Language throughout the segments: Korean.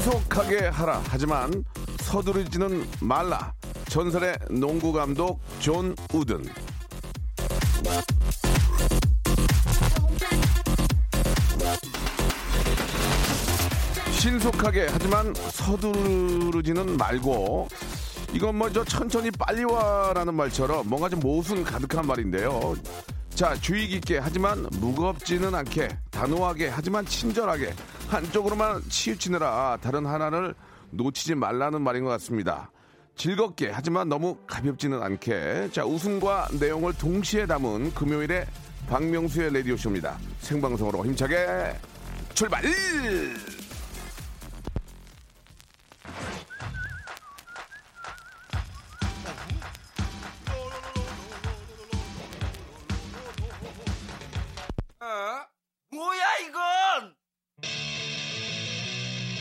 신속하게 하라. 하지만 서두르지는 말라. 전설의 농구 감독 존 우든. 신속하게 하지만 서두르지는 말고 이건 뭐저 천천히 빨리 와라는 말처럼 뭔가 좀 모순 가득한 말인데요. 자 주의 깊게 하지만 무겁지는 않게 단호하게 하지만 친절하게 한쪽으로만 치우치느라 다른 하나를 놓치지 말라는 말인 것 같습니다. 즐겁게 하지만 너무 가볍지는 않게 자 웃음과 내용을 동시에 담은 금요일의 박명수의 라디오 쇼입니다. 생방송으로 힘차게 출발!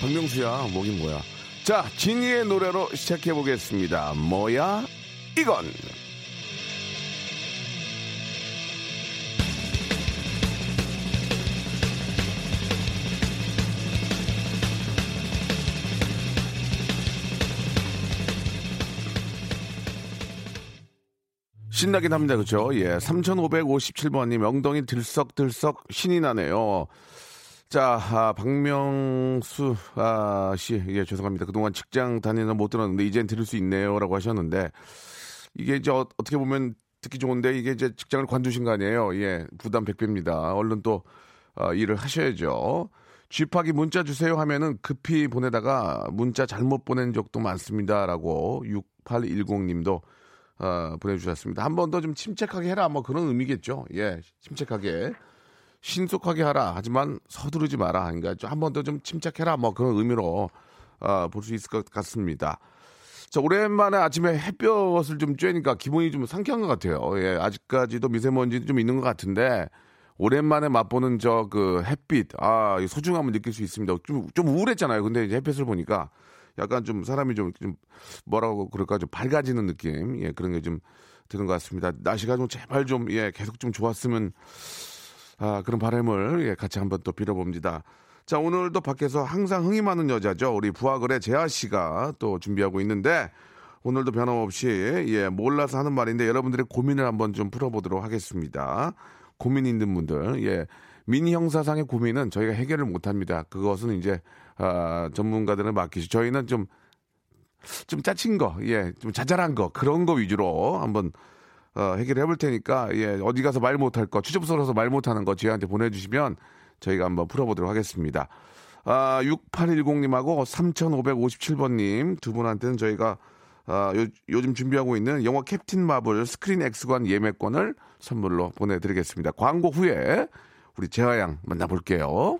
박명수야, 뭐긴 뭐야. 자, 진이의 노래로 시작해 보겠습니다. 뭐야, 이건. 신나긴 합니다. 그죠? 예. 3557번님, 엉덩이 들썩들썩 신이 나네요. 자, 아, 박명수 아, 씨, 예, 죄송합니다. 그동안 직장 다니는 못 들었는데 이젠 들을 수 있네요라고 하셨는데 이게 이제 어, 떻게 보면 듣기 좋은데 이게 이제 직장을 관두신 거 아니에요? 예, 부담 100배입니다. 얼른 또 어, 일을 하셔야죠. 쥐파기 문자 주세요 하면은 급히 보내다가 문자 잘못 보낸 적도 많습니다라고 6810님도 어, 보내주셨습니다. 한 번 더 좀 침착하게 해라 뭐 그런 의미겠죠. 예, 침착하게. 신속하게 하라. 하지만 서두르지 마라. 그러니까 한 번 더 좀 침착해라. 뭐 그런 의미로 어, 볼수 있을 것 같습니다. 자, 오랜만에 아침에 햇볕을 좀 쬐니까 기분이 좀 상쾌한 것 같아요. 예, 아직까지도 미세먼지 좀 있는 것 같은데 오랜만에 맛보는 저 그 햇빛, 아, 이 소중함을 느낄 수 있습니다. 좀, 좀 우울했잖아요. 근데 이제 햇볕을 보니까 약간 좀 사람이 좀, 좀 뭐라고 그럴까 좀 밝아지는 느낌, 예, 그런 게 좀 드는 것 같습니다. 날씨가 좀 제발 좀, 예, 계속 좀 좋았으면 아, 그런 바람을 예, 같이 한번 또 빌어봅니다. 자, 오늘도 밖에서 항상 흥이 많은 여자죠. 우리 부하거래 재하 씨가 또 준비하고 있는데 오늘도 변함없이 예, 몰라서 하는 말인데 여러분들의 고민을 한번 좀 풀어보도록 하겠습니다. 고민 있는 분들, 예. 미니 형사상의 고민은 저희가 해결을 못 합니다. 그것은 이제, 아, 전문가들을 맡기시. 저희는 좀, 좀 짜친 거, 예, 좀 자잘한 거, 그런 거 위주로 한번 어, 해결해 볼 테니까 예, 어디 가서 말 못할 거, 추접스러워서 말 못하는 거 저희한테 보내주시면 저희가 한번 풀어보도록 하겠습니다. 아, 6810님하고 3557번님 두 분한테는 저희가 아, 요, 요즘 준비하고 있는 영화 캡틴 마블 스크린 X관 예매권을 선물로 보내드리겠습니다. 광고 후에 우리 재하양 만나볼게요.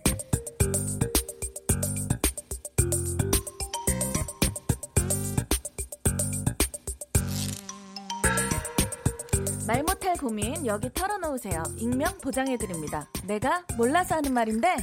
말 못할 고민 여기 털어놓으세요. 익명 보장해드립니다. 내가 몰라서 하는 말인데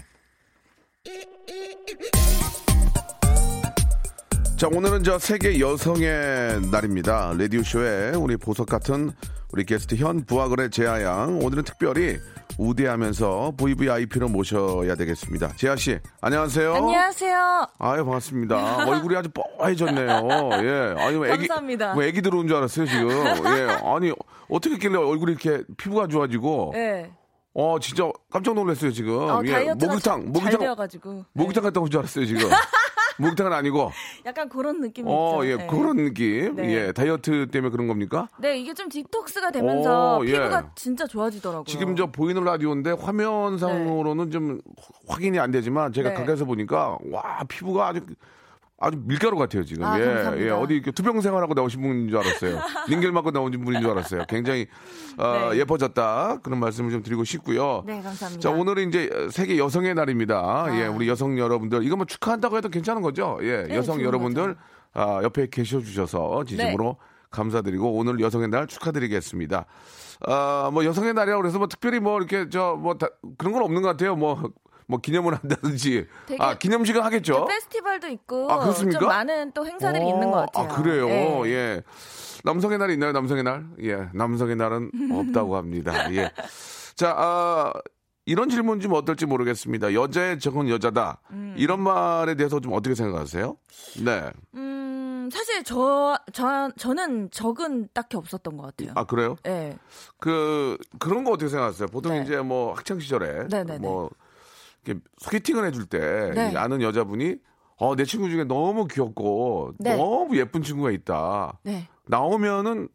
자, 오늘은 저 세계 여성의 날입니다. 라디오 쇼에 우리 보석 같은 우리 게스트 현 부하거래 재하양. 오늘은 특별히 우대하면서 VVIP로 모셔야 되겠습니다. 재하 씨, 안녕하세요. 안녕하세요. 아유, 반갑습니다. 얼굴이 아주 뽀해졌네요. 예. 아니, 뭐 애기, 감사합니다. 뭐 애기 들어온 줄 알았어요, 지금. 예. 아니, 어떻게 했길래 얼굴이 이렇게 피부가 좋아지고. 네. 어, 진짜 깜짝 놀랐어요, 지금. 어, 예. 목욕탕, 잘 목욕탕, 되어가지고. 네. 목욕탕 갔다 온 줄 알았어요, 지금. 목욕탕은 아니고. 약간 그런 느낌이 어, 있죠. 예, 네. 그런 느낌. 네. 예, 다이어트 때문에 그런 겁니까? 네, 이게 좀 디톡스가 되면서 오, 예. 피부가 진짜 좋아지더라고요. 지금 저 보이는 라디오인데 화면상으로는 좀 확인이 안 되지만 제가 네. 가까이서 보니까 와 피부가 아주 아주 밀가루 같아요 지금. 아, 예, 감사합니다. 예 어디 이렇게 투병 생활하고 나오신 분인 줄 알았어요. 링겔 맞고 나오신 분인 줄 알았어요. 굉장히 어, 네. 예뻐졌다 그런 말씀을 좀 드리고 싶고요. 네, 감사합니다. 자 오늘은 이제 세계 여성의 날입니다. 아. 예, 우리 여성 여러분들 이거 뭐 축하한다고 해도 괜찮은 거죠? 예, 네, 여성 여러분들 아, 옆에 계셔 주셔서 진심으로 네. 감사드리고 오늘 여성의 날 축하드리겠습니다. 아, 뭐 여성의 날이라고 그래서 뭐 특별히 뭐 이렇게 저 뭐 그런 건 없는 것 같아요. 뭐 뭐 기념을 한다든지 아 기념식은 하겠죠. 페스티벌도 있고 아, 그렇습니까? 좀 많은 또 행사들이 어, 있는 것 같아요. 아 그래요. 네. 예. 남성의 날 있나요? 남성의 날? 예. 남성의 날은 없다고 합니다. 예. 자, 아, 이런 질문 좀 어떨지 모르겠습니다. 여자의 적은 여자다. 음. 이런 말에 대해서 좀 어떻게 생각하세요? 네. 음, 사실 저, 저, 저는 적은 딱히 없었던 것 같아요. 아, 그래요? 네. 그, 그런 거 어떻게 생각하세요? 보통 네. 이제 뭐 학창시절에 네네네. 뭐, 이렇게 소개팅을 해줄 때 네. 이 아는 여자분이 어, 내 친구 중에 너무 귀엽고 네. 너무 예쁜 친구가 있다. 네. 나오면은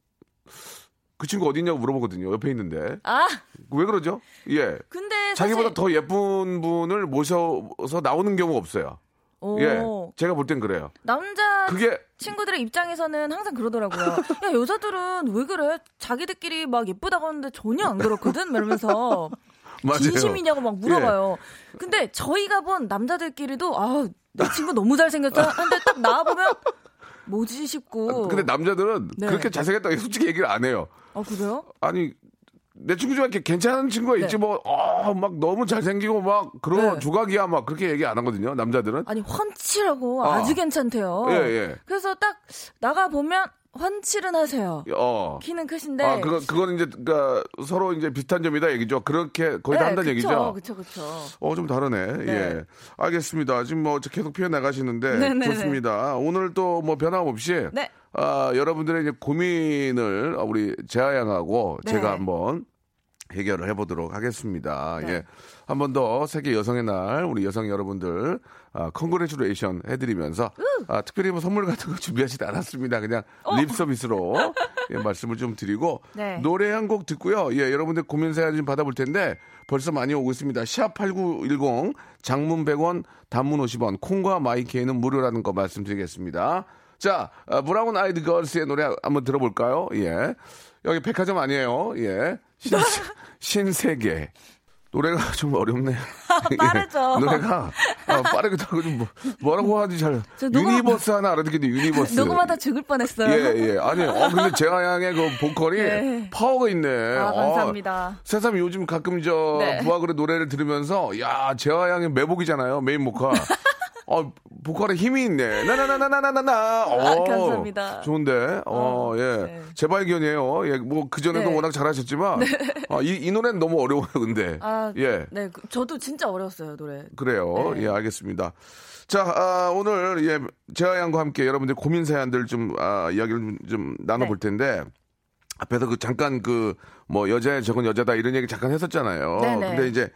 그 친구 어디 있냐고 물어보거든요. 옆에 있는데. 아, 왜 그러죠? 예. 근데 자기보다 더 예쁜 분을 모셔서 나오는 경우가 없어요. 오, 예. 제가 볼 땐 그래요. 남자 그게 친구들의 입장에서는 항상 그러더라고요. 야, 여자들은 왜 그래? 자기들끼리 막 예쁘다고 하는데 전혀 안 그렇거든? 이러면서. 맞아요. 진심이냐고 막 물어봐요. 근데 저희가 본 남자들끼리도 아, 내 친구 너무 잘생겼다. 근데 딱 나와보면 뭐지 싶고. 근데 남자들은 네. 그렇게 잘생겼다고 솔직히 얘기를 안 해요. 아, 그래요? 아니 내 친구 중에 괜찮은 친구가 있지 네. 뭐, 어, 막 너무 잘생기고 막 그런 네. 조각이야 막 그렇게 얘기 안 하거든요. 남자들은. 아니, 훤칠하고 아. 아주 괜찮대요. 예, 예. 그래서 딱 나가보면 훤칠은 하세요. 어. 키는 크신데. 아, 그거 그거는 이제 그러니까 서로 이제 비슷한 점이다 얘기죠. 그렇게 거의 다 한다는 얘기죠. 그쵸, 그쵸. 어, 좀 다르네. 네. 예. 알겠습니다. 지금 뭐 계속 표현 나가시는데 네네네. 좋습니다. 오늘 또 뭐 변함없이 네. 아, 여러분들의 이제 고민을 우리 제아 양하고 네. 제가 한번 해결을 해보도록 하겠습니다. 네. 예. 한 번 더 세계 여성의 날 우리 여성 여러분들 아, congratulation 해드리면서 아, 특별히 뭐 선물 같은 거 준비하지도 않았습니다. 그냥 립 서비스로 예, 말씀을 좀 드리고 어. 네. 노래 한 곡 듣고요. 예, 여러분들 고민 사연 좀 받아볼 텐데 벌써 많이 오고 있습니다. 샵 8910 장문 100원 단문 50원 콩과 My K는 무료라는 거 말씀드리겠습니다. 자, 아, 브라운 아이드 걸스의 노래 한번 들어볼까요? 예. 여기 백화점 아니에요. 예. 신, 신세계. 노래가 좀 어렵네요. 빠르죠. 예. 노래가 아, 빠르기도 하고 좀 뭐, 뭐라고 하지 잘. 저 녹음- universe 하나 알아듣겠는데 universe. 녹음하다 죽을 뻔했어요. 예, 예. 아니, 어, 근데 제아 양의 그 보컬이 예. 파워가 있네. 아, 어, 감사합니다. 새삼 요즘 가끔 저 네. 브아걸의 노래를 들으면서 야, 제아 양이 메보잖아요. 메인 보컬. 어, 보컬에 힘이 있네. 나나나나나나나. 어, 감사합니다. 좋은데. 어, 예. 네. 재발견이에요. 예, 뭐 그전에도 네. 워낙 잘하셨지만 아, 이, 이 노래는 너무 어려워요, 근데. 아, 예. 네, 그- 저도 진짜 어려웠어요 노래. 그래요. 네. 예, 알겠습니다. 자, 아, 오늘 예, 재하 양과 함께 여러분들 고민 사연들 좀 아, 이야기를 좀, 좀 나눠볼 네. 텐데 앞에서 그 잠깐 그 뭐 여자의 적은 여자다 이런 얘기 잠깐 했었잖아요. 네네. 근데 이제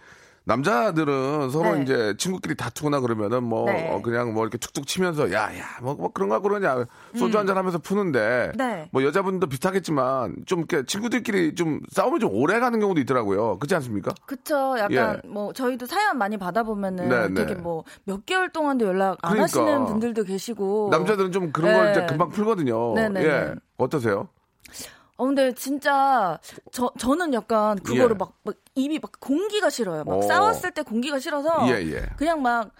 남자들은 서로 네. 이제 친구끼리 다투거나 그러면은 뭐 네. 어, 그냥 뭐 이렇게 툭툭 치면서 야야 뭐, 뭐 그런가 그러냐 소주 한잔 하면서 푸는데 음. 네. 뭐 여자분도 비슷하겠지만 좀 이렇게 친구들끼리 좀 싸움이 좀 오래 가는 경우도 있더라고요. 그렇지 않습니까? 그쵸. 약간 예. 뭐 저희도 사연 많이 받아보면은 네, 네. 되게 뭐 몇 개월 동안도 연락 안 그러니까. 하시는 분들도 계시고. 남자들은 좀 그런 걸 네. 이제 금방 풀거든요. 네네네. 예. 어떠세요? 어 근데 진짜 저 저는 약간 그거를 예. 막, 막 입이 막 공기가 싫어요. 막 오. 싸웠을 때 공기가 싫어서 예, 예. 그냥 막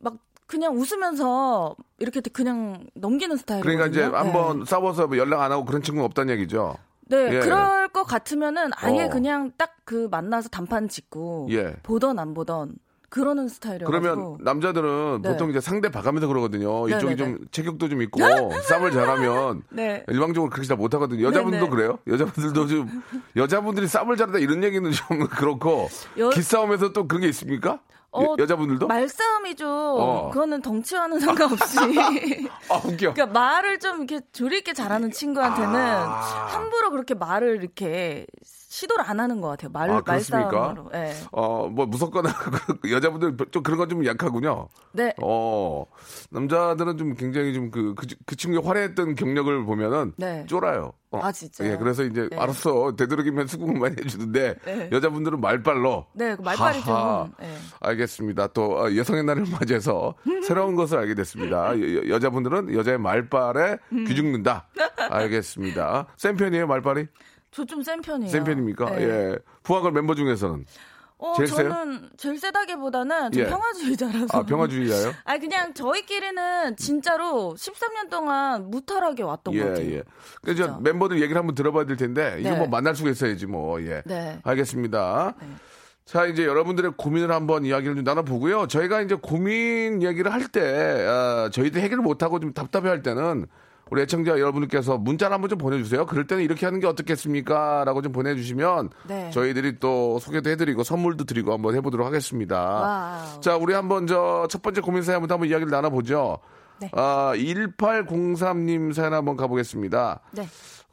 막 그냥 웃으면서 이렇게 그냥 넘기는 스타일이거든요. 그러니까 이제 네. 한번 싸워서 뭐 연락 안 하고 그런 친구는 없다는 얘기죠. 네, 예. 그럴 것 같으면은 아예 어. 그냥 딱 그 만나서 단판 짓고 예. 보던 안 보던 그러는 스타일이어서 그러면 남자들은 네. 보통 이제 상대 봐가면서 그러거든요. 이쪽이 네네네. 좀 체격도 좀 있고 싸움을 잘하면 네. 일방적으로 그렇게 잘 못하거든요. 여자분들도 네네. 그래요? 여자분들도 좀 여자분들이 싸움을 잘한다 이런 얘기는 좀 그렇고 여- 기싸움에서 또 그런 게 있습니까? 어, 여, 자분들도 말싸움이죠. 어. 그거는 덩치와는 상관없이. 아 웃겨. 그러니까 말을 좀 이렇게 조리 있게 잘하는 친구한테는 아. 함부로 그렇게 말을 이렇게 시도를 안 하는 것 같아요. 말, 아, 그렇습니까? 말싸움으로. 네. 어, 뭐 무섭거나 여자분들 좀 그런 건 좀 약하군요. 네. 어, 남자들은 좀 굉장히 좀 그, 그, 그 친구의 화려했던 경력을 보면은 네. 쫄아요. 어. 아, 진짜요? 예, 그래서 이제 네. 알았어. 되도록이면 수긍 많이 해주는데 네. 여자분들은 말빨로. 네, 그 말빨이. 좀. 네. 알겠습니다. 또 어, 여성의 날을 맞이해서 새로운 것을 알게 됐습니다. 여, 자분들은 여자의 말빨에 음. 귀죽는다. 알겠습니다. 센 편이에요, 말빨이? 저 좀 센 편이에요. 센 편입니까? 네. 예. 부하걸 멤버 중에서는 어, 제일 세요? 저는 제일 세다기보다는 좀 예. 평화주의자라서. 아, 평화주의자예요? 아 그냥 저희끼리는 진짜로 13년 동안 무탈하게 왔던 것 예, 같아요. 예. 그래서 진짜. 멤버들 얘기를 한번 들어봐야 될 텐데 이거 네. 뭐 만날 수가 있어야지 뭐. 예. 네. 알겠습니다. 자, 이제 여러분들의 고민을 한번 이야기를 좀 나눠보고요. 저희가 이제 고민 이야기를 할 때, 아, 저희도 해결을 못하고 좀 답답해 할 때는 우리 애청자 여러분들께서 문자를 한번 좀 보내주세요. 그럴 때는 이렇게 하는 게 어떻겠습니까? 라고 좀 보내주시면 네. 저희들이 또 소개도 해드리고 선물도 드리고 한번 해보도록 하겠습니다. wow. 자, 우리 한번 저 첫 번째 고민 사연부터 한번 이야기를 나눠보죠. 네. 아, 1803님 사연 한번 가보겠습니다. 네.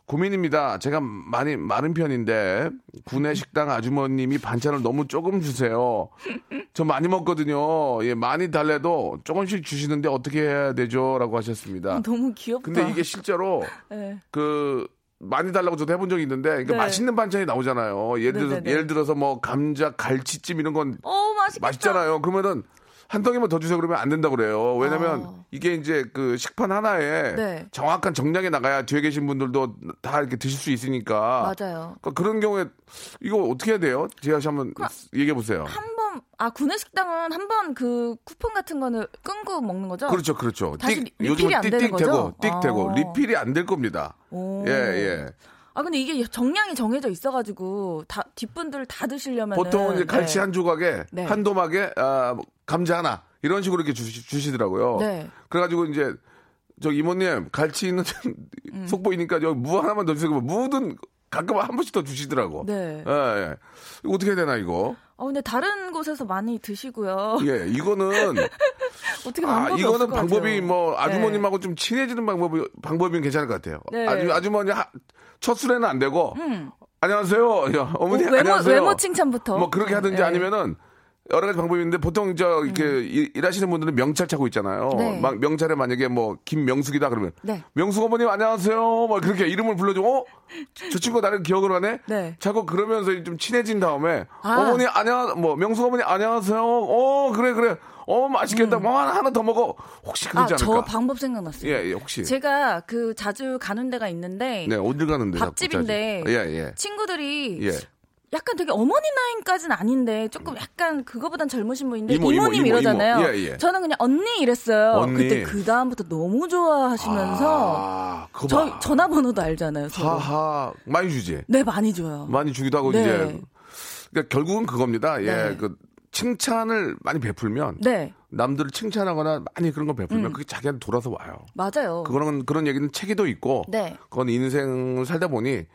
고민입니다. 제가 많이 마른 편인데 구내 식당 아주머님이 반찬을 너무 조금 주세요. 저 많이 먹거든요. 예, 많이 달래도 조금씩 주시는데 어떻게 해야 되죠?라고 하셨습니다. 너무 귀엽다. 근데 이게 실제로 네. 그 많이 달라고 저도 해본 적이 있는데 그러니까 네. 맛있는 반찬이 나오잖아요. 예를 들어서 네네네. 예를 들어서 뭐 감자 갈치찜 이런 건어 맛있겠다. 맛있잖아요. 그러면은 한 덩이만 더 주세요 그러면 안 된다 그래요. 왜냐면 아. 이게 이제 그 식판 하나에 네. 정확한 정량이 나가야 뒤에 계신 분들도 다 이렇게 드실 수 있으니까. 맞아요. 그러니까 그런 경우에 이거 어떻게 해야 돼요? 제아 씨 한번 얘기해 보세요. 한 번, 아, 구내 식당은 한 번 그 쿠폰 같은 거는 끊고 먹는 거죠? 그렇죠, 그렇죠. 다시 띡, 리- 요즘은 리필이 안 되는 띡띡 되고, 거죠? 띡 되고, 아. 리필이 안 될 겁니다. 오. 예, 예. 아, 근데 이게 정량이 정해져 있어가지고, 다, 뒷분들 다 드시려면. 보통 이제 갈치 한 조각에 네. 한 도막에 아, 뭐 감자 하나 이런 식으로 이렇게 주시, 더라고요 네. 그래가지고 이제 저 이모님 갈치 있는 음. 속보이니까 여기 무 하나만 더 주세요. 무든 가끔 한 번씩 더 주시더라고. 네. 예, 예. 이거 어떻게 해야 되나 이거? 어, 근데 다른 곳에서 많이 드시고요. 예, 이거는 어떻게 아 방법이 이거는 없을 것 방법이. 뭐 네. 아주머님하고 좀 친해지는 방법이 방법이면 괜찮을 것 같아요. 네. 아주 아주머니 하- 첫 술에는 안 되고 안녕하세요, 야, 어머니 음. 어, 외모- 안녕하세요. 외모 칭찬부터. 뭐 그렇게 하든지 네. 아니면은 여러 가지 방법이 있는데 보통 저 이렇게 일- 일하시는 분들은 명찰 차고 있잖아요. 음. 네. 막 명찰에 만약에 뭐 김명숙이다 그러면 네. 명숙 어머님 안녕하세요. 막 그렇게 이름을 불러줘. 어? 저 친구 나를 기억을 하네. 네. 자꾸 그러면서 좀 친해진 다음에 아. 어머니 안녕 뭐 명숙 어머니 안녕하세요. 어 그래 그래. 어 맛있겠다. 뭐 하나, 하나 더 먹어. 혹시 음. 아, 그러지 저 않을까? 방법 생각났어요. 예, 예, 혹시. 제가 그 자주 가는 데가 있는데. 네, 어딜 가는데? 자꾸 밥집인데. 예, 예. 친구들이 예. 약간 되게 어머니 나이까지는 아닌데 조금 약간 그거보단 젊으신 분인데 이모, 님 이모, 이러잖아요. 이모. 예, 예. 저는 그냥 언니 이랬어요. 언니. 그때 그 다음부터 너무 좋아하시면서 아, 그거 저 봐. 전화번호도 알잖아요. 서로. 하하. 많이 주지. 네 많이 줘요. 많이 주기도 하고 네. 이제 그러니까 결국은 그겁니다. 예, 네. 그 칭찬을 많이 베풀면 네 남들을 칭찬하거나 많이 그런 거 베풀면 그게 자기한테 돌아서 와요. 맞아요. 그런 그런 얘기는 책에도 있고 네. 음. 그건 인생을 살다 보니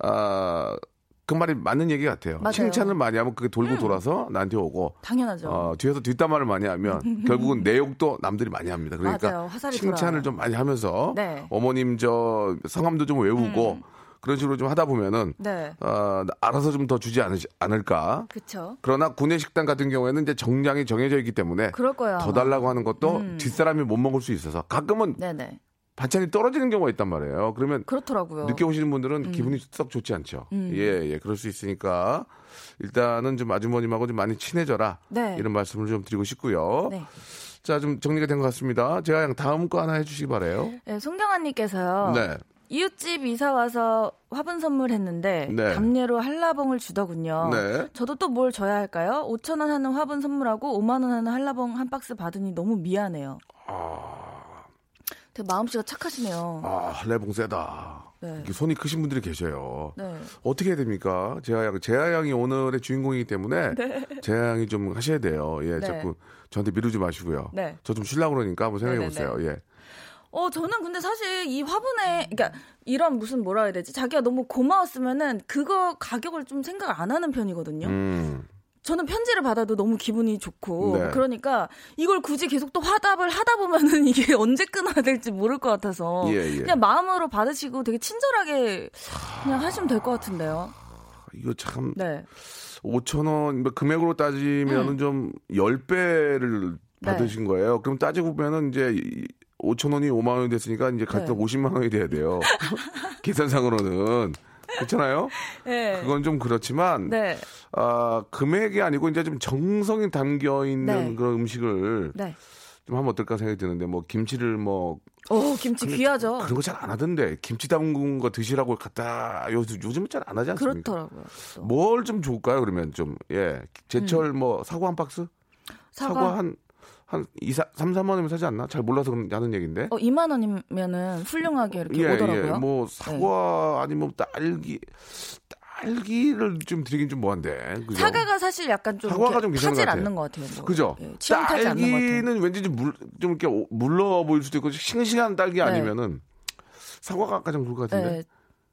아그 말이 맞는 얘기 같아요. 맞아요. 음. 칭찬을 많이 하면 그게 돌고 돌아서 나한테 오고 당연하죠. 어, 뒤에서 뒷담화를 많이 하면 결국은 내 욕도 남들이 많이 합니다. 그러니까 맞아요. 화살이 칭찬을 돌아요. 좀 많이 하면서 네. 음. 어머님 저 성함도 좀 외우고 그런 식으로 좀 하다 보면은 네. 어, 알아서 좀 더 주지 않으, 않을까. 그쵸. 그러나 구내식당 같은 경우에는 이제 정량이 정해져 있기 때문에 그럴 거예요. 더 아마. 음. 달라고 하는 것도 뒷사람이 못 먹을 수 있어서 가끔은 네네. 반찬이 떨어지는 경우가 있단 말이에요. 그러면 그렇더라고요. 음. 늦게 오시는 분들은 기분이 썩 좋지 않죠. 예, 예, 그럴 수 있으니까 일단은 좀 아주머님하고 좀 많이 친해져라. 네. 이런 말씀을 좀 드리고 싶고요. 네. 자, 좀 정리가 된 것 같습니다. 제가 그냥 다음 거 하나 해주시기 바래요. 네, 송경아님께서요. 네. 이웃집 이사 와서 화분 선물했는데 네. 담례로 한라봉을 주더군요. 네. 저도 또 뭘 줘야 할까요? 5천 원 하는 화분 선물하고 5만 원 하는 한라봉 한 박스 받으니 너무 미안해요. 되게 마음씨가 착하시네요. 아, 할래봉 세다. 네. 손이 크신 분들이 계셔요. 네. 어떻게 해야 됩니까? 재하 양, 재하 양이 오늘의 주인공이기 때문에 재하 양이 좀 하셔야 돼요. 예, 네. 자꾸 저한테 미루지 마시고요. 네. 저좀 쉬려고 그러니까 한번 생각해 네네네. 보세요. 예. 어, 저는 근데 사실 이 화분에, 그러니까 이런 무슨 뭐라 해야 되지? 자기가 너무 고마웠으면은 그거 가격을 좀 생각 안 하는 편이거든요. 음. 저는 편지를 받아도 너무 기분이 좋고 네. 그러니까 이걸 굳이 계속 또 화답을 하다 보면은 이게 언제 끊어야 될지 모를 것 같아서 예, 예. 그냥 마음으로 받으시고 되게 친절하게 그냥 하시면 될 것 같은데요. 이거 참 네. 5천 원뭐 금액으로 따지면은 좀 10배를 네. 받으신 거예요. 그럼 따지고 보면은 이제 5천 원이 5만 원이 됐으니까 이제 각각 네. 50만 원이 돼야 돼요. 계산상으로는. 그렇잖아요? 네. 그건 좀 그렇지만 네. 아, 금액이 아니고 이제 좀 정성이 담겨 있는 네. 그런 음식을 네. 좀 하면 어떨까 생각이 드는데 뭐 김치를 뭐 오, 김치 귀하죠. 그런 거 잘 안 하던데 김치 담근 거 드시라고 갖다 요즘 요즘은 잘안 하지 않습니까? 그렇더라고요. 또. 뭘좀 좋을까요? 그러면 좀 예. 제철 뭐 사과 한 박스? 사과, 음. 사과, 한 한 2, 3, 3만 원이면 사지 않나? 잘 몰라서 그런- 하는 얘기인데. 어, 2만 원이면은 훌륭하게 이렇게 오더라고요. 네. 뭐 사과 아니면 딸기 딸기를 좀 드리긴 좀 뭐한데. 그죠? 사과가 사실 약간 좀 사과가 좀 타질. 않는 것 같아요. 뭐. 그죠? 예. 딸기는 왠지 좀, 물, 좀 이렇게 오- 물러 보일 수도 있고 싱싱한 딸기 네. 아니면은 사과가 가장 좋을 것 같은데. 네.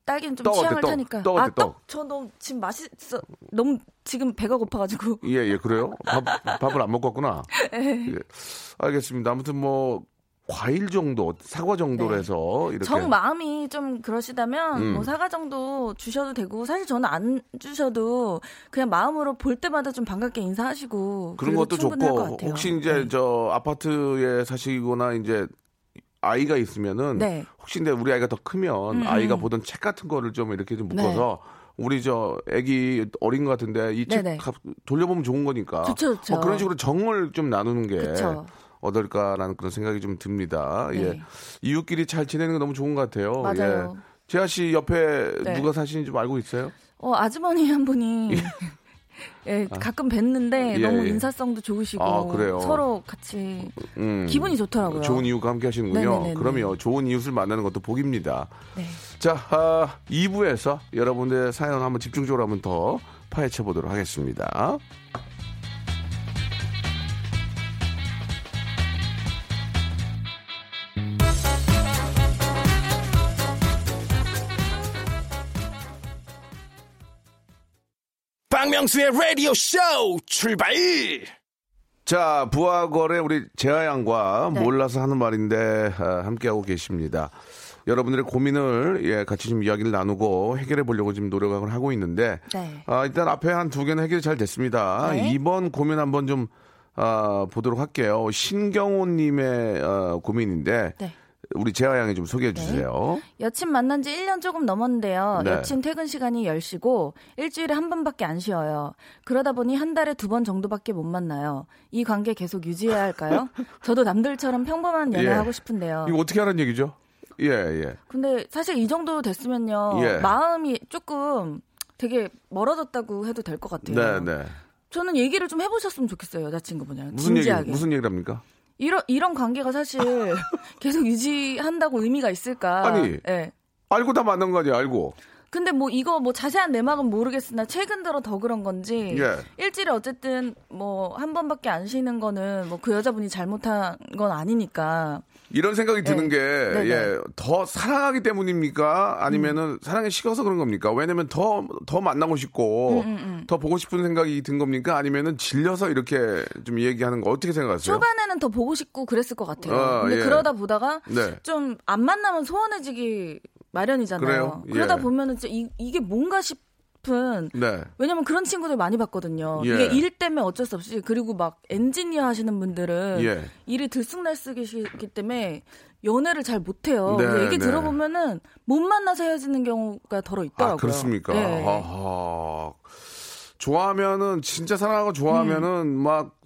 딸기는 좀 떡 취향을 떡? 타니까. 떡 아, 어때, 떡? 떡? 저 너무 지금 맛있어. 너무 지금 배가 고파가지고. 예, 예, 그래요? 밥, 밥을 안 먹고 왔구나. 네. 예. 알겠습니다. 아무튼 뭐, 과일 정도, 사과 정도로 네. 해서 이렇게. 정 마음이 좀 그러시다면 음. 뭐 사과 정도 주셔도 되고 사실 저는 안 주셔도 그냥 마음으로 볼 때마다 좀 반갑게 인사하시고 그런 것도 좋고. 혹시 이제 네. 저 아파트에 사시거나 이제 아이가 있으면은 네. 혹시 근데 우리 아이가 더 크면 음, 아이가 음. 보던 책 같은 거를 좀 이렇게 좀 네. 묶어서 우리 저 애기 어린 것 같은데 이 책. 돌려보면 좋은 거니까 좋죠, 좋죠. 뭐 그런 식으로 정을 좀 나누는 게 그쵸. 어떨까라는 그런 생각이 좀 듭니다. 예. 네. 이웃끼리 잘 지내는 게 너무 좋은 것 같아요. 맞아요. 예. 재하 씨 옆에 네. 누가 사시는지 좀 알고 있어요? 어, 아주머니 한 분이 예, 가끔 뵀는데 예, 너무 예. 인사성도 좋으시고 아, 그래요? 서로 같이 음. 기분이 좋더라고요. 좋은 이웃과 함께 하시는군요. 그럼요. 좋은 이웃을 만나는 것도 복입니다. 네. 자, 아, 2부에서 여러분들의 사연 한번 집중적으로 한번 더 파헤쳐 보도록 하겠습니다. 박명수의 라디오 쇼 출발! 자, 부하걸의 우리 재하양과 네. 몰라서 하는 말인데 아, 함께하고 계십니다. 여러분들의 고민을 예, 같이 좀 이야기를 나누고 해결해 보려고 지금 노력을 하고 있는데 네. 아, 일단 앞에 한 두 개는 해결이 잘 됐습니다. 네. 이번 고민 한번 좀 아, 보도록 할게요. 신경호님의 어, 고민인데 네. 우리 재하 양이 좀 소개해 주세요. 여친 만난 지 1년 조금 넘었는데요. 네. 여친 퇴근 시간이 10시고 일주일에 한 번밖에 안 쉬어요. 그러다 보니 한 달에 두 번 정도밖에 못 만나요. 이 관계 계속 유지해야 할까요? 저도 남들처럼 평범한 예. 연애하고 싶은데요. 이거 어떻게 하는 얘기죠? 예, 예. 근데 사실 이 정도 됐으면요. 예. 마음이 조금 되게 멀어졌다고 해도 될 것 같아요. 네, 네. 저는 얘기를 좀 해보셨으면 좋겠어요, 여자친구분이랑. 무슨 얘기 진지하게. 무슨 얘기를 합니까? 이런 이런 관계가 사실 계속 유지한다고 의미가 있을까? 아니. 예. 알고 다 만난 거 아니야, 알고. 근데 뭐 이거 뭐 자세한 내막은 모르겠으나 최근 들어 더 그런 건지 예. 일주일에 어쨌든 뭐 한 번밖에 안 쉬는 거는 뭐 그 여자분이 잘못한 건 아니니까 이런 생각이 드는 네. 게, 네네. 예, 더 사랑하기 때문입니까? 아니면은 음. 사랑에 식어서 그런 겁니까? 왜냐면 더, 더 만나고 음, 싶고, 더 보고 싶은 생각이 든 겁니까? 아니면은 질려서 이렇게 좀 얘기하는 거 어떻게 생각하세요? 초반에는 더 보고 싶고 그랬을 것 같아요. 아, 근데 예. 그러다 보다가 네. 좀안 만나면 소원해지기 마련이잖아요. 그래요? 예. 그러다 보면은 진짜 이, 이게 뭔가 싶은 네. 왜냐면 그런 친구들 많이 봤거든요. 예. 이게 일 때문에 어쩔 수 없이 그리고 막 엔지니어 하시는 분들은 예. 일이 들쑥날쑥이기 때문에 연애를 잘 못해요. 네, 얘기 네. 들어보면은 못 만나서 헤어지는 경우가 더러 있더라고요. 아, 그렇습니까? 예. 아하. 좋아하면은, 진짜 사랑하고 좋아하면은, 막,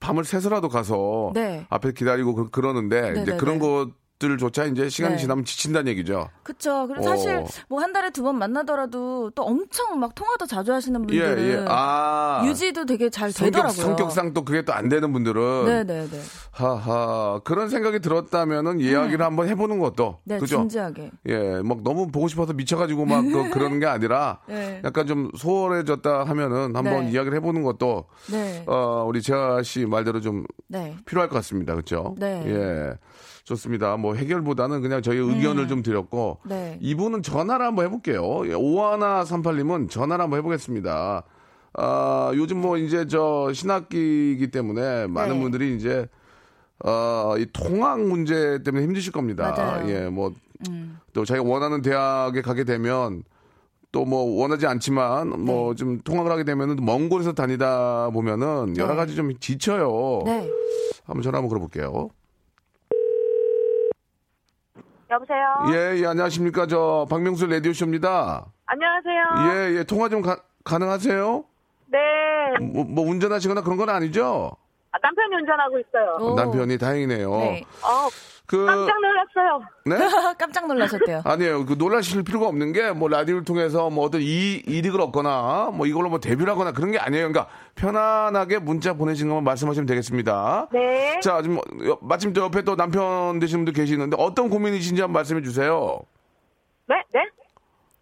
밤을 새서라도 가서, 네. 앞에 기다리고 그, 그러는데, 이제 네네네. 그런 것들조차 이제 시간이 네. 지나면 지친다는 얘기죠. 그쵸. 그리고 어. 사실 뭐 한 달에 두 번 만나더라도 또 엄청 막 통화도 자주 하시는 예, 분들은 예. 아. 유지도 되게 잘 성격, 되더라고요. 성격상 또 그게 또 안 되는 분들은 네네네. 하하 그런 생각이 들었다면은 이야기를 한번 해보는 것도 네, 그죠? 진지하게. 예, 막 너무 보고 싶어서 미쳐가지고 막 그, 그러는 게 아니라 네. 약간 좀 소홀해졌다 하면은 한번 네. 이야기를 해보는 것도 네. 어 우리 재하 씨 말대로 좀 네. 필요할 것 같습니다, 그렇죠? 네. 예, 좋습니다. 뭐 해결보다는 그냥 저희 의견을 좀 드렸고 음. 네. 이분은 전화를 한번 해볼게요. 예, 오하나 38님은 전화를 한번 해보겠습니다. 아, 요즘 뭐 이제 저 신학기이기 때문에 많은 네. 분들이 이제 어, 이 통학 문제 때문에 힘드실 겁니다. 맞아요. 음. 예, 뭐또 자기가 원하는 대학에 가게 되면 또 뭐 원하지 않지만 뭐좀 통학을 하게 되면은 먼 곳에서 다니다 보면은 여러 네. 가지 좀 지쳐요. 네. 한번 전화 한번 걸어볼게요. 여보세요? 예, 예, 안녕하십니까. 저 박명수 라디오 쇼입니다. 안녕하세요. 예, 예, 통화 좀 가, 가능하세요? 네. 뭐, 뭐 운전하시거나 그런 건 아니죠? 아, 남편이 운전하고 있어요. 오. 남편이 다행이네요. 네. 어, 그, 깜짝 놀랐어요. 네? 깜짝 놀라셨대요. 아니에요. 그 놀라실 필요가 없는 게 뭐 라디오를 통해서 뭐 어떤 이, 이익을 얻거나 뭐 이걸로 뭐 데뷔를 하거나 그런 게 아니에요. 그러니까 편안하게 문자 보내신 것만 말씀하시면 되겠습니다. 네. 자, 지금 여- 마침 또 옆에 또 남편 되신 분도 계시는데 어떤 고민이신지 한번 말씀해 주세요. 네? 네?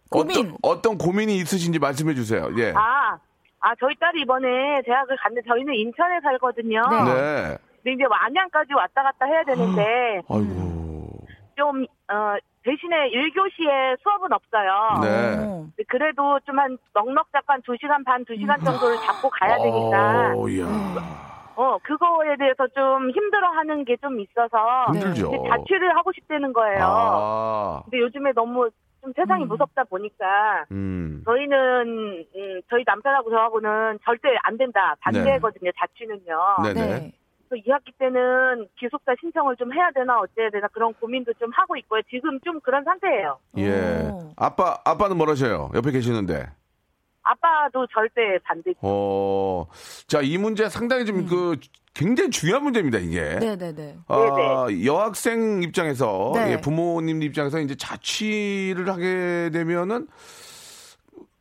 고민. 어떤, 어떤 고민이 있으신지 말씀해 주세요. 예. 아, 아, 저희 딸이 이번에 대학을 갔는데 저희는 인천에 살거든요. 네. 네. 근데 이제 안양까지 왔다 갔다 해야 되는데 아이고. 좀, 어, 대신에 1교시에 수업은 없어요. 네. 오. 그래도 좀 한 넉넉 잡고 한 2시간 반, 2시간 정도를 잡고 가야 되니까 어, 이야. 어, 그거에 대해서 좀 힘들어 하는 게 좀 있어서 힘들죠. 자취를 하고 싶다는 거예요. 아. 근데 요즘에 너무 좀 세상이 음. 무섭다 보니까 음. 저희는 음, 저희 남편하고 저하고는 절대 안 된다 반대거든요 자취는요. 네네. 네. 그래서 2학기 때는 기숙사 신청을 좀 해야 되나 어째야 되나 그런 고민도 좀 하고 있고요. 지금 좀 그런 상태예요. 예. 오. 아빠, 아빠는 뭐라셔요? 옆에 계시는데. 아빠도 절대 반대. 어, 자, 이 문제 상당히 좀 그, 굉장히 중요한 문제입니다, 이게. 음. 네네네. 아, 여학생 입장에서, 네. 예, 부모님 입장에서 이제 자취를 하게 되면은,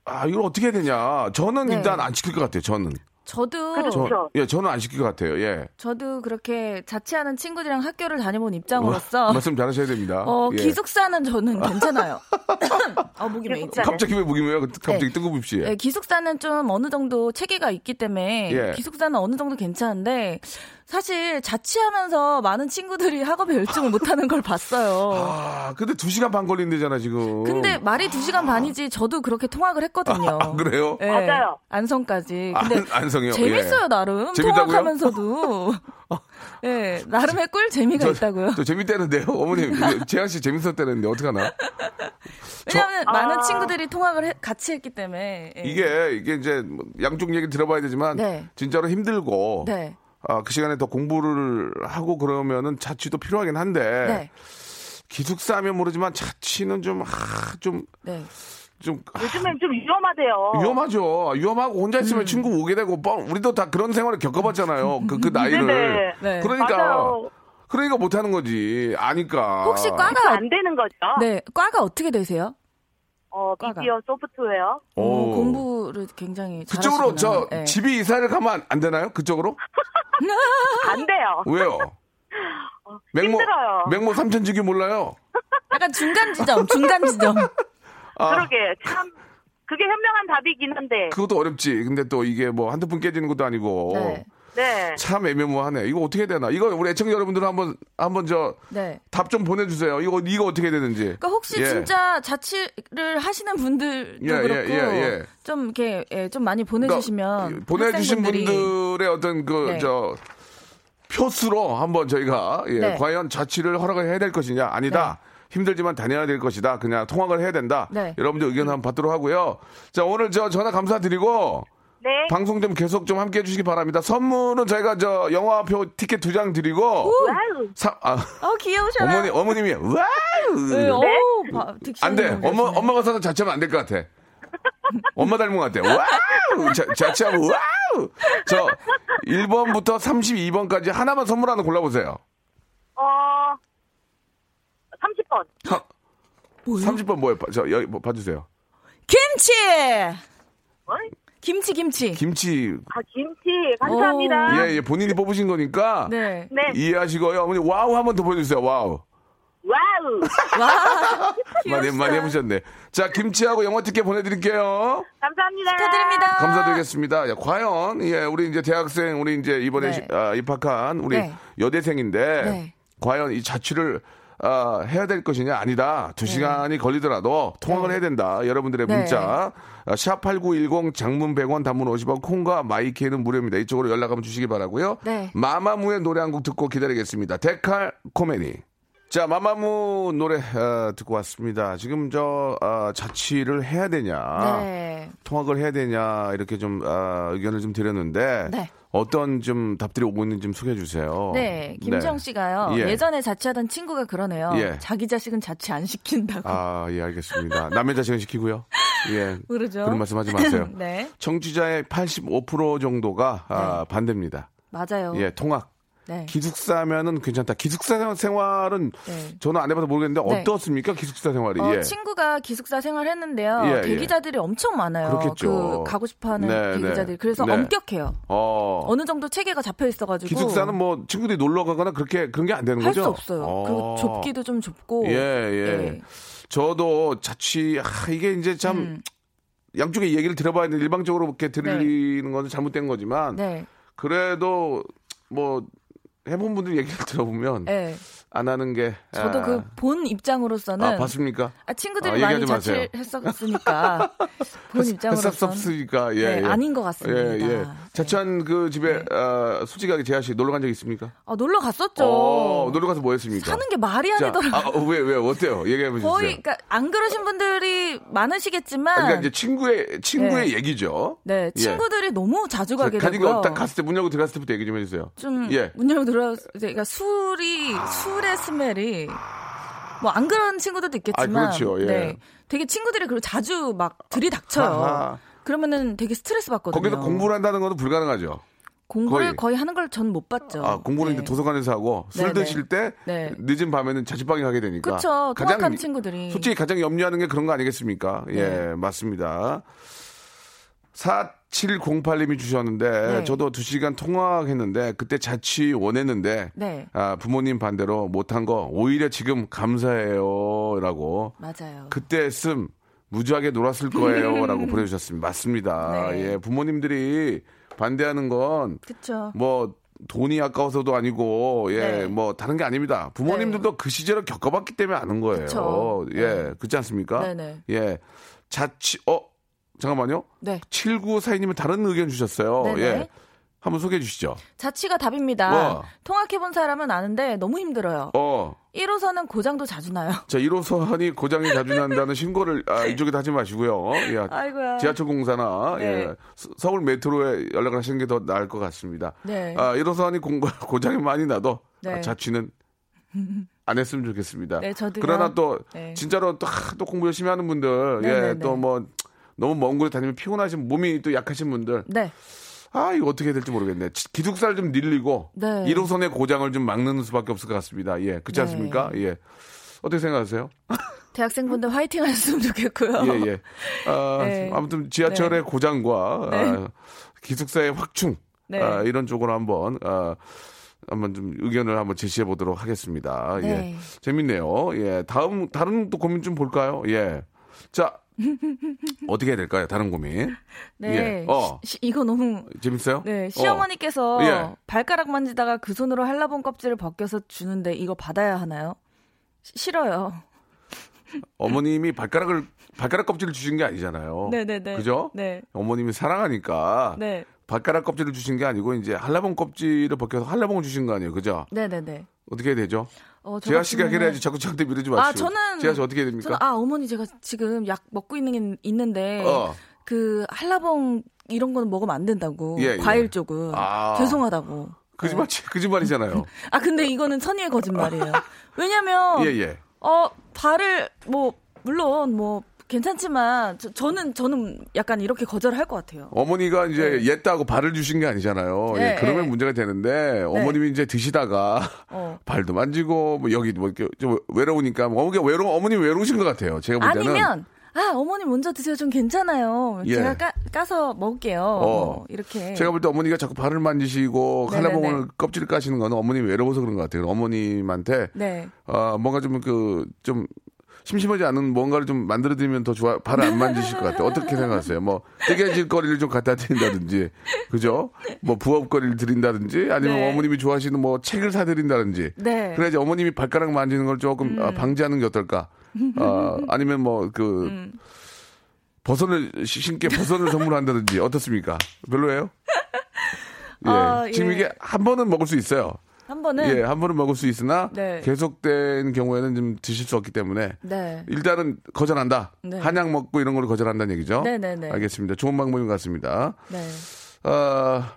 아, 이걸 어떻게 해야 되냐. 저는 네. 일단 안 시킬 것 같아요, 저는. 저도 그렇죠. 저. 예, 저는 안 시킬 것 같아요, 예. 저도 그렇게 자취하는 친구들이랑 학교를 다녀본 입장으로서 말씀 잘하셔야 됩니다. 어, 예. 기숙사는 저는 괜찮아요. 어, 목이. 기숙사. 갑자기 왜 무기묘해요? 갑자기 네. 뜬금없이. 예, 기숙사는 좀 어느 정도 체계가 있기 때문에 예. 기숙사는 어느 정도 괜찮은데 사실 자취하면서 많은 친구들이 학업에 열중을 못하는 걸 봤어요. 아, 근데 두 시간 반 걸린대잖아, 지금. 근데 말이 2시간 반이지 저도 그렇게 통학을 했거든요. 아, 그래요? 예, 맞아요. 안성까지. 근데 안, 안성 이요? 재밌어요, 예. 나름. 재밌다고요? 통학하면서도. 예, 나름의 꿀 재미가 저- 있다고요. 저 재밌다는데요? 어머님, 재한 씨 재밌었다는데, 어떡하나? 왜냐하면 아. 많은 친구들이 통학을 해- 같이 했기 때문에. 예. 이게, 이게 이제 뭐 양쪽 얘기 들어봐야 되지만, 네. 진짜로 힘들고, 네. 아, 그 시간에 더 공부를 하고 그러면은 자취도 필요하긴 한데, 네. 기숙사 하면 모르지만 자취는 좀, 아, 좀, 네. 좀, 아, 요즘엔 좀 위험하대요. 위험하죠. 위험하고 혼자 있으면 음. 친구 오게 되고, 뻥, 우리도 다 그런 생활을 겪어봤잖아요. 그, 그 나이를. 네네. 네. 그러니까, 맞아요. 그러니까 못하는 거지. 아니까. 혹시 그러니까 과가, 안 되는 거죠. 네, 과가 어떻게 되세요? 어, 과가. 미디어 소프트웨어. 오, 오. 공부를 굉장히 그쪽으로 저 잘하시구나. 네. 집이 이사를 가면 안, 안 되나요? 그쪽으로? 안 돼요. 왜요? 맹모 힘들어요. 맹모 삼천지기 몰라요? 약간 중간 지점, 중간 지점. 아, 그러게 참 그게 현명한 답이긴 한데. 그것도 어렵지. 근데 또 이게 뭐 한두 푼 깨지는 것도 아니고. 네. 네. 참 애매모호하네. 이거 어떻게 해야 되나? 이거 우리 애청자 여러분들 한번 한번 저 네. 답좀 보내주세요. 이거 이거 어떻게 해야 되는지. 그러니까 혹시 예. 진짜 자취를 하시는 분들도 예, 예, 그렇고 예, 예. 좀 이렇게 예, 좀 많이 보내주시면 그러니까 보내주신 분들의 어떤 그 네. 저 표수로 한번 저희가 예, 네. 과연 자취를 허락을 해야 될 것이냐 아니다. 힘들지만 다녀야 될 것이다. 그냥 통학을 해야 된다. 네. 여러분들 의견 한번 받도록 하고요. 자 오늘 저 전화 감사드리고 네. 방송 좀 계속 좀 함께 해주시기 바랍니다. 선물은 저희가 저 영화표 티켓 두 장 드리고 wow. 사- 아, 어 귀여우셔라. 어머니 어머님이 wow 네, 어, 바- diction이 안 돼. 엄마. 엄마가 사서 자취하면 안 될 것 같아. 엄마 닮은 것 같아. wow! 자, 자취하면 wow! 저 1번부터 32번까지 하나만 선물 하나 골라보세요. 어 30번. 30번 뭐예요? 봐- 저, 여기 뭐 봐주세요. 김치. 어? 김치 김치. 김치. 아 김치 감사합니다. 예, 예, 본인이 뽑으신 거니까. 네. 네. 이해하시고요. 어머니, wow 한 번 더 보여주세요. wow. wow. 와. 많이. 많이 해보셨네. 자, 김치하고 영화 티켓 보내드릴게요. 감사합니다. 축하드립니다. 감사드리겠습니다. 야, 과연, 예, 우리 이제 대학생, 우리 이제 이번에 네. 시- 아, 입학한 우리 네. 여대생인데, 네. 과연 이 자취를 아, 해야 될 것이냐? 아니다. 두 시간이 걸리더라도 통학을 네. 해야 된다. 여러분들의 네. 문자. 아, 샵8910 장문 100원 단문 50원 콩과 My K는 무료입니다. 이쪽으로 연락 한번 주시기 바라고요. 네. 마마무의 노래 한 곡 듣고 기다리겠습니다. 데칼코마니. 자, 마마무 노래 어, 듣고 왔습니다. 지금 저 어, 자취를 해야 되냐, 네. 통학을 해야 되냐 이렇게 좀 어, 의견을 좀 드렸는데 네. 어떤 좀 답들이 오고 있는지 좀 소개해 주세요. 네, 김정 씨가요. 예. 예. 전에 자취하던 친구가 그러네요. 예. 자기 자식은 자취 안 시킨다고. 아, 예, 알겠습니다. 남의 자식은 시키고요. 예. 그러죠. 그런 말씀 하지 마세요. 네, 청취자의 85% 정도가 아, 반대입니다. 맞아요. 예, 통학. 네. 기숙사면은 괜찮다. 기숙사 생활은 네. 저는 안 해봐서 모르겠는데 네. 어떻습니까? 기숙사 생활이. 어, 예. 친구가 기숙사 생활 했는데요. 예, 예. 대기자들이 엄청 많아요. 그렇겠죠. 그 가고 싶어하는 네, 대기자들이. 네. 그래서 네. 엄격해요. 어. 어느 정도 체계가 잡혀 있어가지고 기숙사는 뭐 친구들이 놀러 가거나 그렇게 그런 게 안 되는 할 거죠? 수 없어요. 어. 그리고 좁기도 좀 좁고. 예, 예. 저도 자취 아, 이게 이제 참 음. 양쪽의 얘기를 들어봐야 되는데 일방적으로 이렇게 들리는 건 잘못된 거지만 네. 그래도 뭐 해본 분들 얘기를 들어보면 네. 안 하는 게 저도 아, 그본 입장으로서는 아, 봤습니까? 아, 친구들이 아, 많이. 자취했었으니까 본 입장으로서 햇섭섭스니까 예, 네, 예. 아닌 것 같습니다. 예, 예. 자취한 그 집에 네. 아, 솔직하게 재하 씨 놀러 간 적 있습니까? 아, 놀러 갔었죠. 어, 놀러 가서 뭐 했습니까? 사는 게 말이 자, 아니더라고요. 아, 왜, 왜, 어때요? 얘기해 보세요. 거의 그러니까 안 그러신 분들이 많으시겠지만 그러니까 이제 친구의, 친구의 네. 얘기죠. 네 예. 친구들이 너무 자주 가게 가니까 되고요. 딱 갔을 때 문 열고 들어갔을 때부터 얘기 좀 해주세요. 좀 예. 문 열고 들어왔을 때 그러니까 술이 술의 스멜이 뭐 안 그런 친구들도 있겠지만 아, 그렇죠. 예. 네. 되게 친구들이 그리고 자주 막 들이닥쳐요. 아하. 그러면은 되게 스트레스 받거든요. 거기서 공부를 한다는 것도 불가능하죠. 공부를 거의. 거의, 하는 걸 전 못 봤죠. 아, 공부는 네. 이제 도서관에서 하고 술 네, 드실 때 네. 늦은 밤에는 자취방에 가게 되니까. 그쵸. 통학하는 친구들이. 솔직히 가장 염려하는 게 그런 거 아니겠습니까? 예, 네. 맞습니다. 4708님이 주셨는데 네. 저도 2시간 통화했는데 그때 자취 원했는데 네. 아, 부모님 반대로 못한 거 오히려 지금 감사해요라고 맞아요. 그때 했음 무지하게 놀았을 거예요라고 보내주셨습니다. 맞습니다. 네. 예, 부모님들이 반대하는 건. 뭐 돈이 아까워서도 아니고 예 네. 뭐 다른 게 아닙니다. 부모님들도 그 시절을 겪어봤기 때문에 아는 거예요. 그쵸. 예 네. 그렇지 않습니까? 예 자취 어 잠깐만요. 네. 7942님은 다른 의견 주셨어요. 네네. 예 한번 소개해 주시죠. 자취가 답입니다. 와. 통학해본 사람은 아는데 너무 힘들어요. 어. 1호선은 고장도 자주 나요. 자, 1호선이 고장이 자주 난다는 신고를 아, 이쪽에다 하지 마시고요. 예. 아이고야. 지하철 공사나 네. 예. 서- 서울 메트로에 연락을 하시는 게 더 나을 것 같습니다. 네. 아, 1호선이 공, 고장이 많이 나도 네. 아, 자취는 안 했으면 좋겠습니다. 네, 저도요. 그러나 또 네. 진짜로 또, 하- 또 공부 열심히 하는 분들, 네, 예, 네, 네. 또뭐 너무 먼 곳에 다니면 피곤하신 몸이 또 약하신 분들, 네. 아 이거 어떻게 해야 될지 모르겠네. 지- 기숙사를 좀 늘리고 네. 1호선의 고장을 좀 막는 수밖에 없을 것 같습니다. 예, 그렇지 네. 않습니까? 예, 어떻게 생각하세요? 대학생분들 화이팅 하셨으면 좋겠고요. 예, 예. 아, 네. 아무튼 지하철의 고장과 네. 아, 기숙사의 확충 네. 아, 이런 쪽으로 한번 아, 한번 좀 의견을 한번 제시해 보도록 하겠습니다. 예, 네. 재밌네요. 예, 다음 다른 또 고민 좀 볼까요? 예, 자 어떻게 해야 될까요? 다른 고민 네. 예. 어. 시- 이거 너무 재밌어요? 네, 시어머니께서 어. 예. 발가락 만지다가 그 손으로 한라봉 껍질을 벗겨서 주는데 이거 받아야 하나요? 시- 싫어요. 어머님이 발가락을 발가락 껍질을 주신 게 아니잖아요. 네네네. 그죠? 네. 어머님이 사랑하니까 네. 발가락 껍질을 주신 게 아니고 이제 한라봉 껍질을 벗겨서 한라봉을 주신 거 아니에요, 그죠? 네네네. 어떻게 해야 되죠? 어, 저 재하 씨가 해야지 자꾸 저한테 미루지 마시고. 아, 저는 재하 씨 어떻게 해야 됩니까? 저는 아 어머니 제가 지금 약 먹고 있는 게 있는데 어. 그 한라봉 이런 거는 먹으면 안 된다고 예, 예. 과일 쪽은 아. 죄송하다고. 거짓말, 거짓말이잖아요. 아 근데 이거는 선의의 거짓말이에요. 왜냐면 예, 예. 어 발을 뭐 물론 뭐 괜찮지만 저, 는 저는 약간 이렇게 거절할 것 같아요. 어머니가 이제 네. 옛다고 발을 주신 게 아니잖아요. 예, 네, 그러면 네. 문제가 되는데 어머님이 이제 드시다가 어. 발도 만지고 뭐 여기 뭐 이렇게 좀 외로우니까 뭐 어머니가 외로 어머님 외로우신 것 같아요. 제가 볼 때는 아니면 아 어머니 먼저 드세요 좀 괜찮아요. 예. 제가 까, 까서 먹을게요. 뭐 이렇게. 제가 볼 때 어머니가 자꾸 발을 만지시고. 칼라봉을 껍질을 까시는 거는 어머님이 외로워서 그런 것 같아요. 어머님한테 네. 어, 뭔가 좀그좀 심심하지 않은 뭔가를 좀 만들어드리면 더 좋아 발을 안 만지실 것 같아요. 어떻게 생각하세요? 뭐 뜨개질 거리를 좀 갖다 드린다든지 그죠? 뭐 부업 거리를 드린다든지 아니면 네. 어머님이 좋아하시는 뭐 책을 사드린다든지 네. 음. 그래야지 어머님이 발가락 만지는 걸 조금 아, 방지하는 게 어떨까? 어, 아니면 뭐 그 음. 버선을 시- 신께 버선을 선물한다든지 어떻습니까? 별로예요? 예. 아, 예. 지금 이게 한 번은 먹을 수 있어요. 한 번은 예, 한 번은 먹을 수 있으나 네. 계속된 경우에는 좀 드실 수 없기 때문에 네. 일단은 거절한다. 네. 한약 먹고 이런 걸 거절한다는 얘기죠. 네 네 네. 알겠습니다. 좋은 방법인 것 같습니다. 네. 아,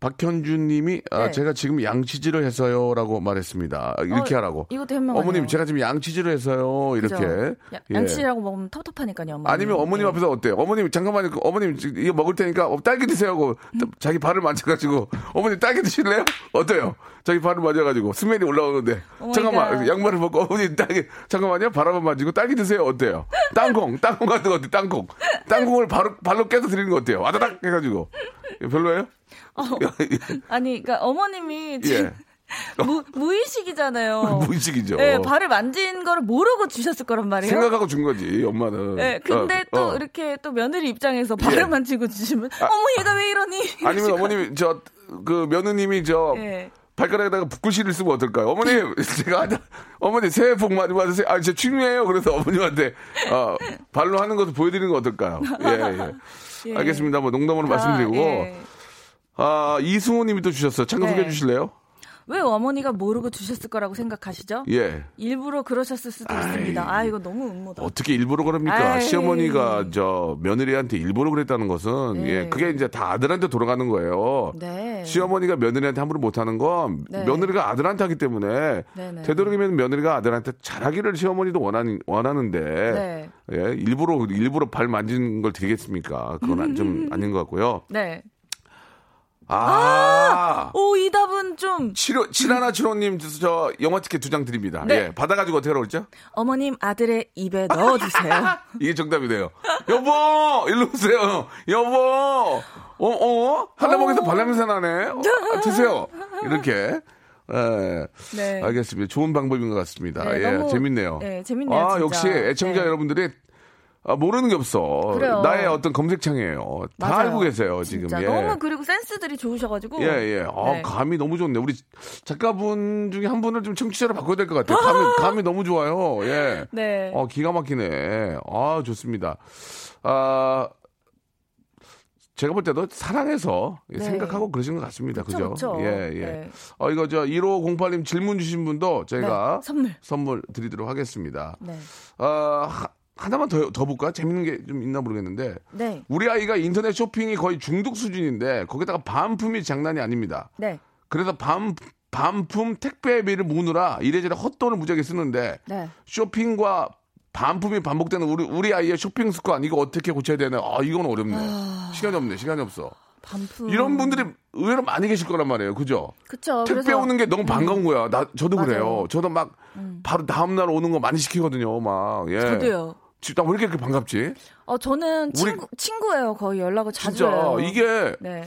박현준 님이 아, 네. 제가 지금 양치질을 해서요라고 말했습니다. 이렇게 어, 하라고. 이것도 현명하네요. 어머님 제가 지금 양치질을 해서요. 이렇게. 그죠? 야- 예. 양치라고 먹으면 텁텁하니까요. 어머님. 아니면 어머님 네. 앞에서 어때요? 어머님 잠깐만요. 어머님 지금 이거 먹을 테니까 어, 딸기 드세요 하고 음. 자기 발을 만져 가지고 어머님 딸기 드실래요? 어때요? 자기 발을 만져 가지고 smell이 올라오는데 오 잠깐만 my god. 양말을 벗고 어머님 딸기 잠깐만요. 발 한번 만지고 딸기 드세요. 어때요? 땅콩 땅콩 같은 거 어때? 땅콩 땅콩을 바로 발로 깨서 드리는 거 어때요? 와다닥 해 가지고 별로예요? 아니, 그러니까 어머님이 지금 예. 무, 무의식이잖아요. 무의식이죠. 네, 발을 만진 거를 모르고 주셨을 거란 말이에요. 생각하고 준 거지 엄마는. 네, 근데 어, 또 어. 이렇게 또 며느리 입장에서 발을 예. 만지고 주시면 어머 얘가 왜 이러니? 아니면 어머님이 저 그 며느님이 저 거- 예. 발가락에다가 붓글씨를 쓰면 어떨까요? 어머님, 제가 하자- 어머니 새해 복 많이 받으세요. 아, 제 취미예요. 그래서 어머님한테 어, 발로 하는 것을 보여드리는 거 어떨까요? 예, 예. 예. 알겠습니다. 뭐 농담으로 말씀드리고 아, 예. 아 이승우님이 또 주셨어요. 참가 네. 소개해 주실래요? 왜 어머니가 모르고 주셨을 거라고 생각하시죠? 예. 일부러 그러셨을 수도 있습니다. 아 이거 너무 음모다. 어떻게 일부러 그럽니까? 아이. 시어머니가 저 며느리한테 일부러 그랬다는 것은 네. 예, 그게 이제 다 아들한테 돌아가는 거예요. 네. 시어머니가 며느리한테 함부로 못하는 건 네. 며느리가 아들한테 하기 때문에 네네. 되도록이면 며느리가 아들한테 잘하기를 시어머니도 원하는 원하는데 네. 예, 일부러 일부러 발 만지는 걸 드리겠습니까? 그건 안- 좀 아닌 것 같고요. 네. 아, 오 이 답은 좀 칠호 칠하나 칠호님 저 영화 티켓 두 장 드립니다. 네. 예, 받아가지고 어떻게 하라고 그랬죠? 어머님 아들의 입에 넣어주세요. 이게 정답이네요. 여보, 일로 오세요. 여보, 어, 어? 한라봉에서 발냄새 나네. 어, 아, 드세요. 이렇게. 예. 네. 알겠습니다. 좋은 방법인 것 같습니다. 네, 예, 너무, 재밌네요. 네, 재밌네요, 아, 진짜. 역시 애청자 네. 여러분들이 아, 모르는 게 없어. 그래요. 나의 어떤 검색창이에요. 다 맞아요. 알고 계세요, 지금. 진짜 예. 너무 그리고 센스들이 좋으셔가지고. 예, 예. 아, 네. 감이 너무 좋네. 우리 작가분 중에 한 분을 좀 청취자로 바꿔야 될 것 같아요. 감이, 감이 너무 좋아요. 예. 네. 어, 기가 막히네. 아, 좋습니다. 아, 제가 볼 때도 사랑해서 네. 생각하고 그러신 것 같습니다. 그쵸, 그죠? 그쵸. 예, 예. 네. 어, 이거 저 1508님 질문 주신 분도 저희가 네, 선물. 선물 드리도록 하겠습니다. 네. 아, 하- 하나만 더, 더 볼까? 재밌는 게 좀 있나 모르겠는데. 네. 우리 아이가 인터넷 쇼핑이 거의 중독 수준인데 거기다가 반품이 장난이 아닙니다. 네. 그래서 반, 반품 택배비를 모으느라 이래저래 헛돈을 무지하게 쓰는데 네. 쇼핑과 반품이 반복되는 우리 우리 아이의 쇼핑 습관 이거 어떻게 고쳐야 되나? 아 이건 어렵네. 시간이 없네. 시간이 없어. 반품. 이런 분들이 의외로 많이 계실 거란 말이에요. 그죠? 그쵸. 택배 그래서- 오는 게 너무 반가운 거야. 나 저도 맞아요. 음. 그래요. 저도 막 바로 다음 날 오는 거 많이 시키거든요. 막 예. 저도요. 진짜 왜 이렇게 반갑지? 어, 저는 친구, 친구예요. 거의 연락을 자주 진짜 해요. 이게 네.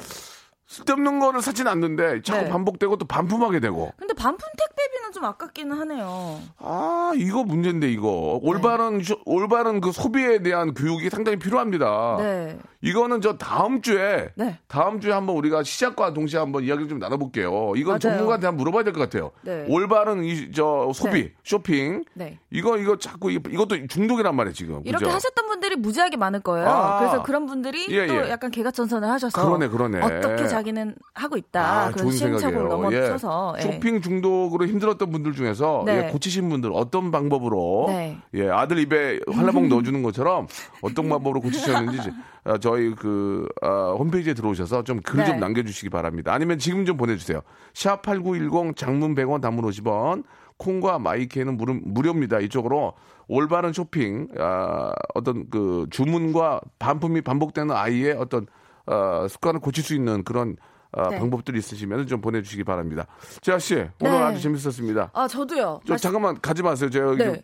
쓸데없는 거를 사진 않는데 자꾸 네. 반복되고 또 반품하게 되고. 근데 반품 택배비는 좀 아깝기는 하네요. 아, 이거 문제인데, 이거. 올바른, 쇼- 올바른 그 소비에 대한 교육이 상당히 필요합니다. 네. 이거는 저 다음 주에, 네. 다음 주에 한번 우리가 시작과 동시에 한번 이야기를 좀 나눠볼게요. 이건 맞아요. 전문가한테 한번 물어봐야 될 것 같아요. 네. 올바른 이, 저, 소비, 네. 쇼핑. 네. 이거, 이거 자꾸, 이- 이것도 중독이란 말이에요, 지금. 이렇게 그죠? 하셨던 분들이 무지하게 많을 거예요. 아. 그래서 그런 분들이 예, 또 예. 약간 개가천선을 하셔서 그러네, 그러네. 어떻게 자기는 하고 있다. 아, 그런 좋은 시행착오를 생각이에요. 넘어서서 예. 예. 쇼핑 중독으로 힘들었던 분들 중에서 네. 예, 고치신 분들 어떤 방법으로 네. 예, 아들 입에 한라봉 넣어주는 것처럼 어떤 방법으로 고치셨는지 어, 저희 그 어, 홈페이지에 들어오셔서 좀 글좀 네. 남겨주시기 바랍니다. 아니면 지금 좀 보내주세요. 샵 8910 장문 100원 단문 50원 콩과 마이케는 무료, 무료입니다. 이쪽으로 올바른 쇼핑 아, 어떤 그 주문과 반품이 반복되는 아이의 어떤 어, 습관을 고칠 수 있는 그런 어, 네. 방법들이 있으시면 좀 보내주시기 바랍니다. 재하 씨 오늘 네. 아주 재밌었습니다. 아, 저도요. 저 잠깐만 가지 마세요. 제가 여기 네. 좀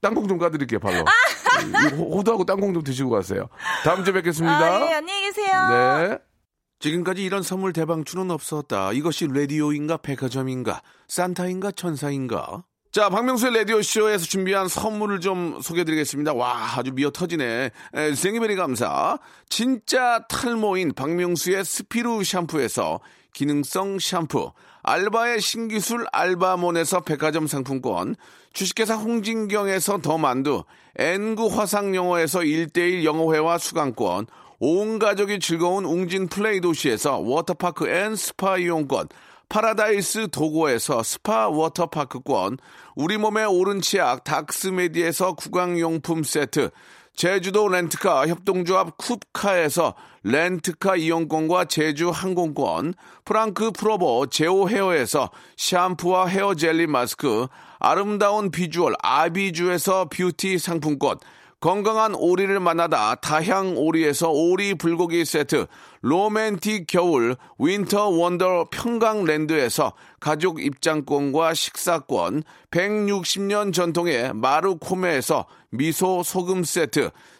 땅콩 좀 까드릴게요. 바로 이 호- 호두하고 땅콩 좀 드시고 가세요. 다음 주에 뵙겠습니다. 아, 예, 안녕히 계세요. 네. 지금까지 이런 선물 대방출은 없었다. 이것이 라디오인가 백화점인가 산타인가 천사인가? 자, 박명수의 라디오쇼에서 준비한 선물을 좀 소개해드리겠습니다. 와, 아주 미어 터지네. 에, 생이베리 감사. 진짜 탈모인 박명수의 스피루 샴푸에서 기능성 샴푸. 알바의 신기술 알바몬에서 백화점 상품권. 주식회사 홍진경에서 더 만두. N구 화상영어에서 1대1 영어회화 수강권. 온 가족이 즐거운 웅진 플레이 도시에서 워터파크 앤 스파 이용권, 파라다이스 도고에서 스파 워터파크권, 우리 몸의 오른 치약 닥스메디에서 구강용품 세트, 제주도 렌트카 협동조합 쿱카에서 렌트카 이용권과 제주 항공권, 프랑크 프로보 제오 헤어에서 샴푸와 헤어 젤리 마스크, 아름다운 비주얼 아비주에서 뷰티 상품권, 건강한 오리를 만나다 다향 오리에서 오리 불고기 세트, 로맨틱 겨울 윈터 원더 평강랜드에서 가족 입장권과 식사권, 160년 전통의 마루코메에서 미소 소금 세트,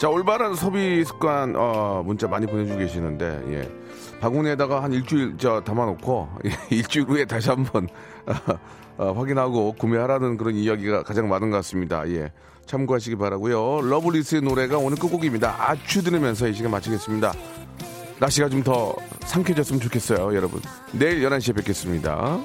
자, 올바른 소비 습관, 어, 문자 많이 보내주고 계시는데, 예. 바구니에다가 한 일주일, 저, 담아놓고, 예, 일주일 후에 다시 한 번, 어, 확인하고 구매하라는 그런 이야기가 가장 많은 것 같습니다. 예. 참고하시기 바라고요 러블리즈의 노래가 오늘 끝곡입니다. 아추 들으면서 이 시간 마치겠습니다. 날씨가 좀 더 상쾌해졌으면 좋겠어요, 여러분. 내일 11시에 뵙겠습니다.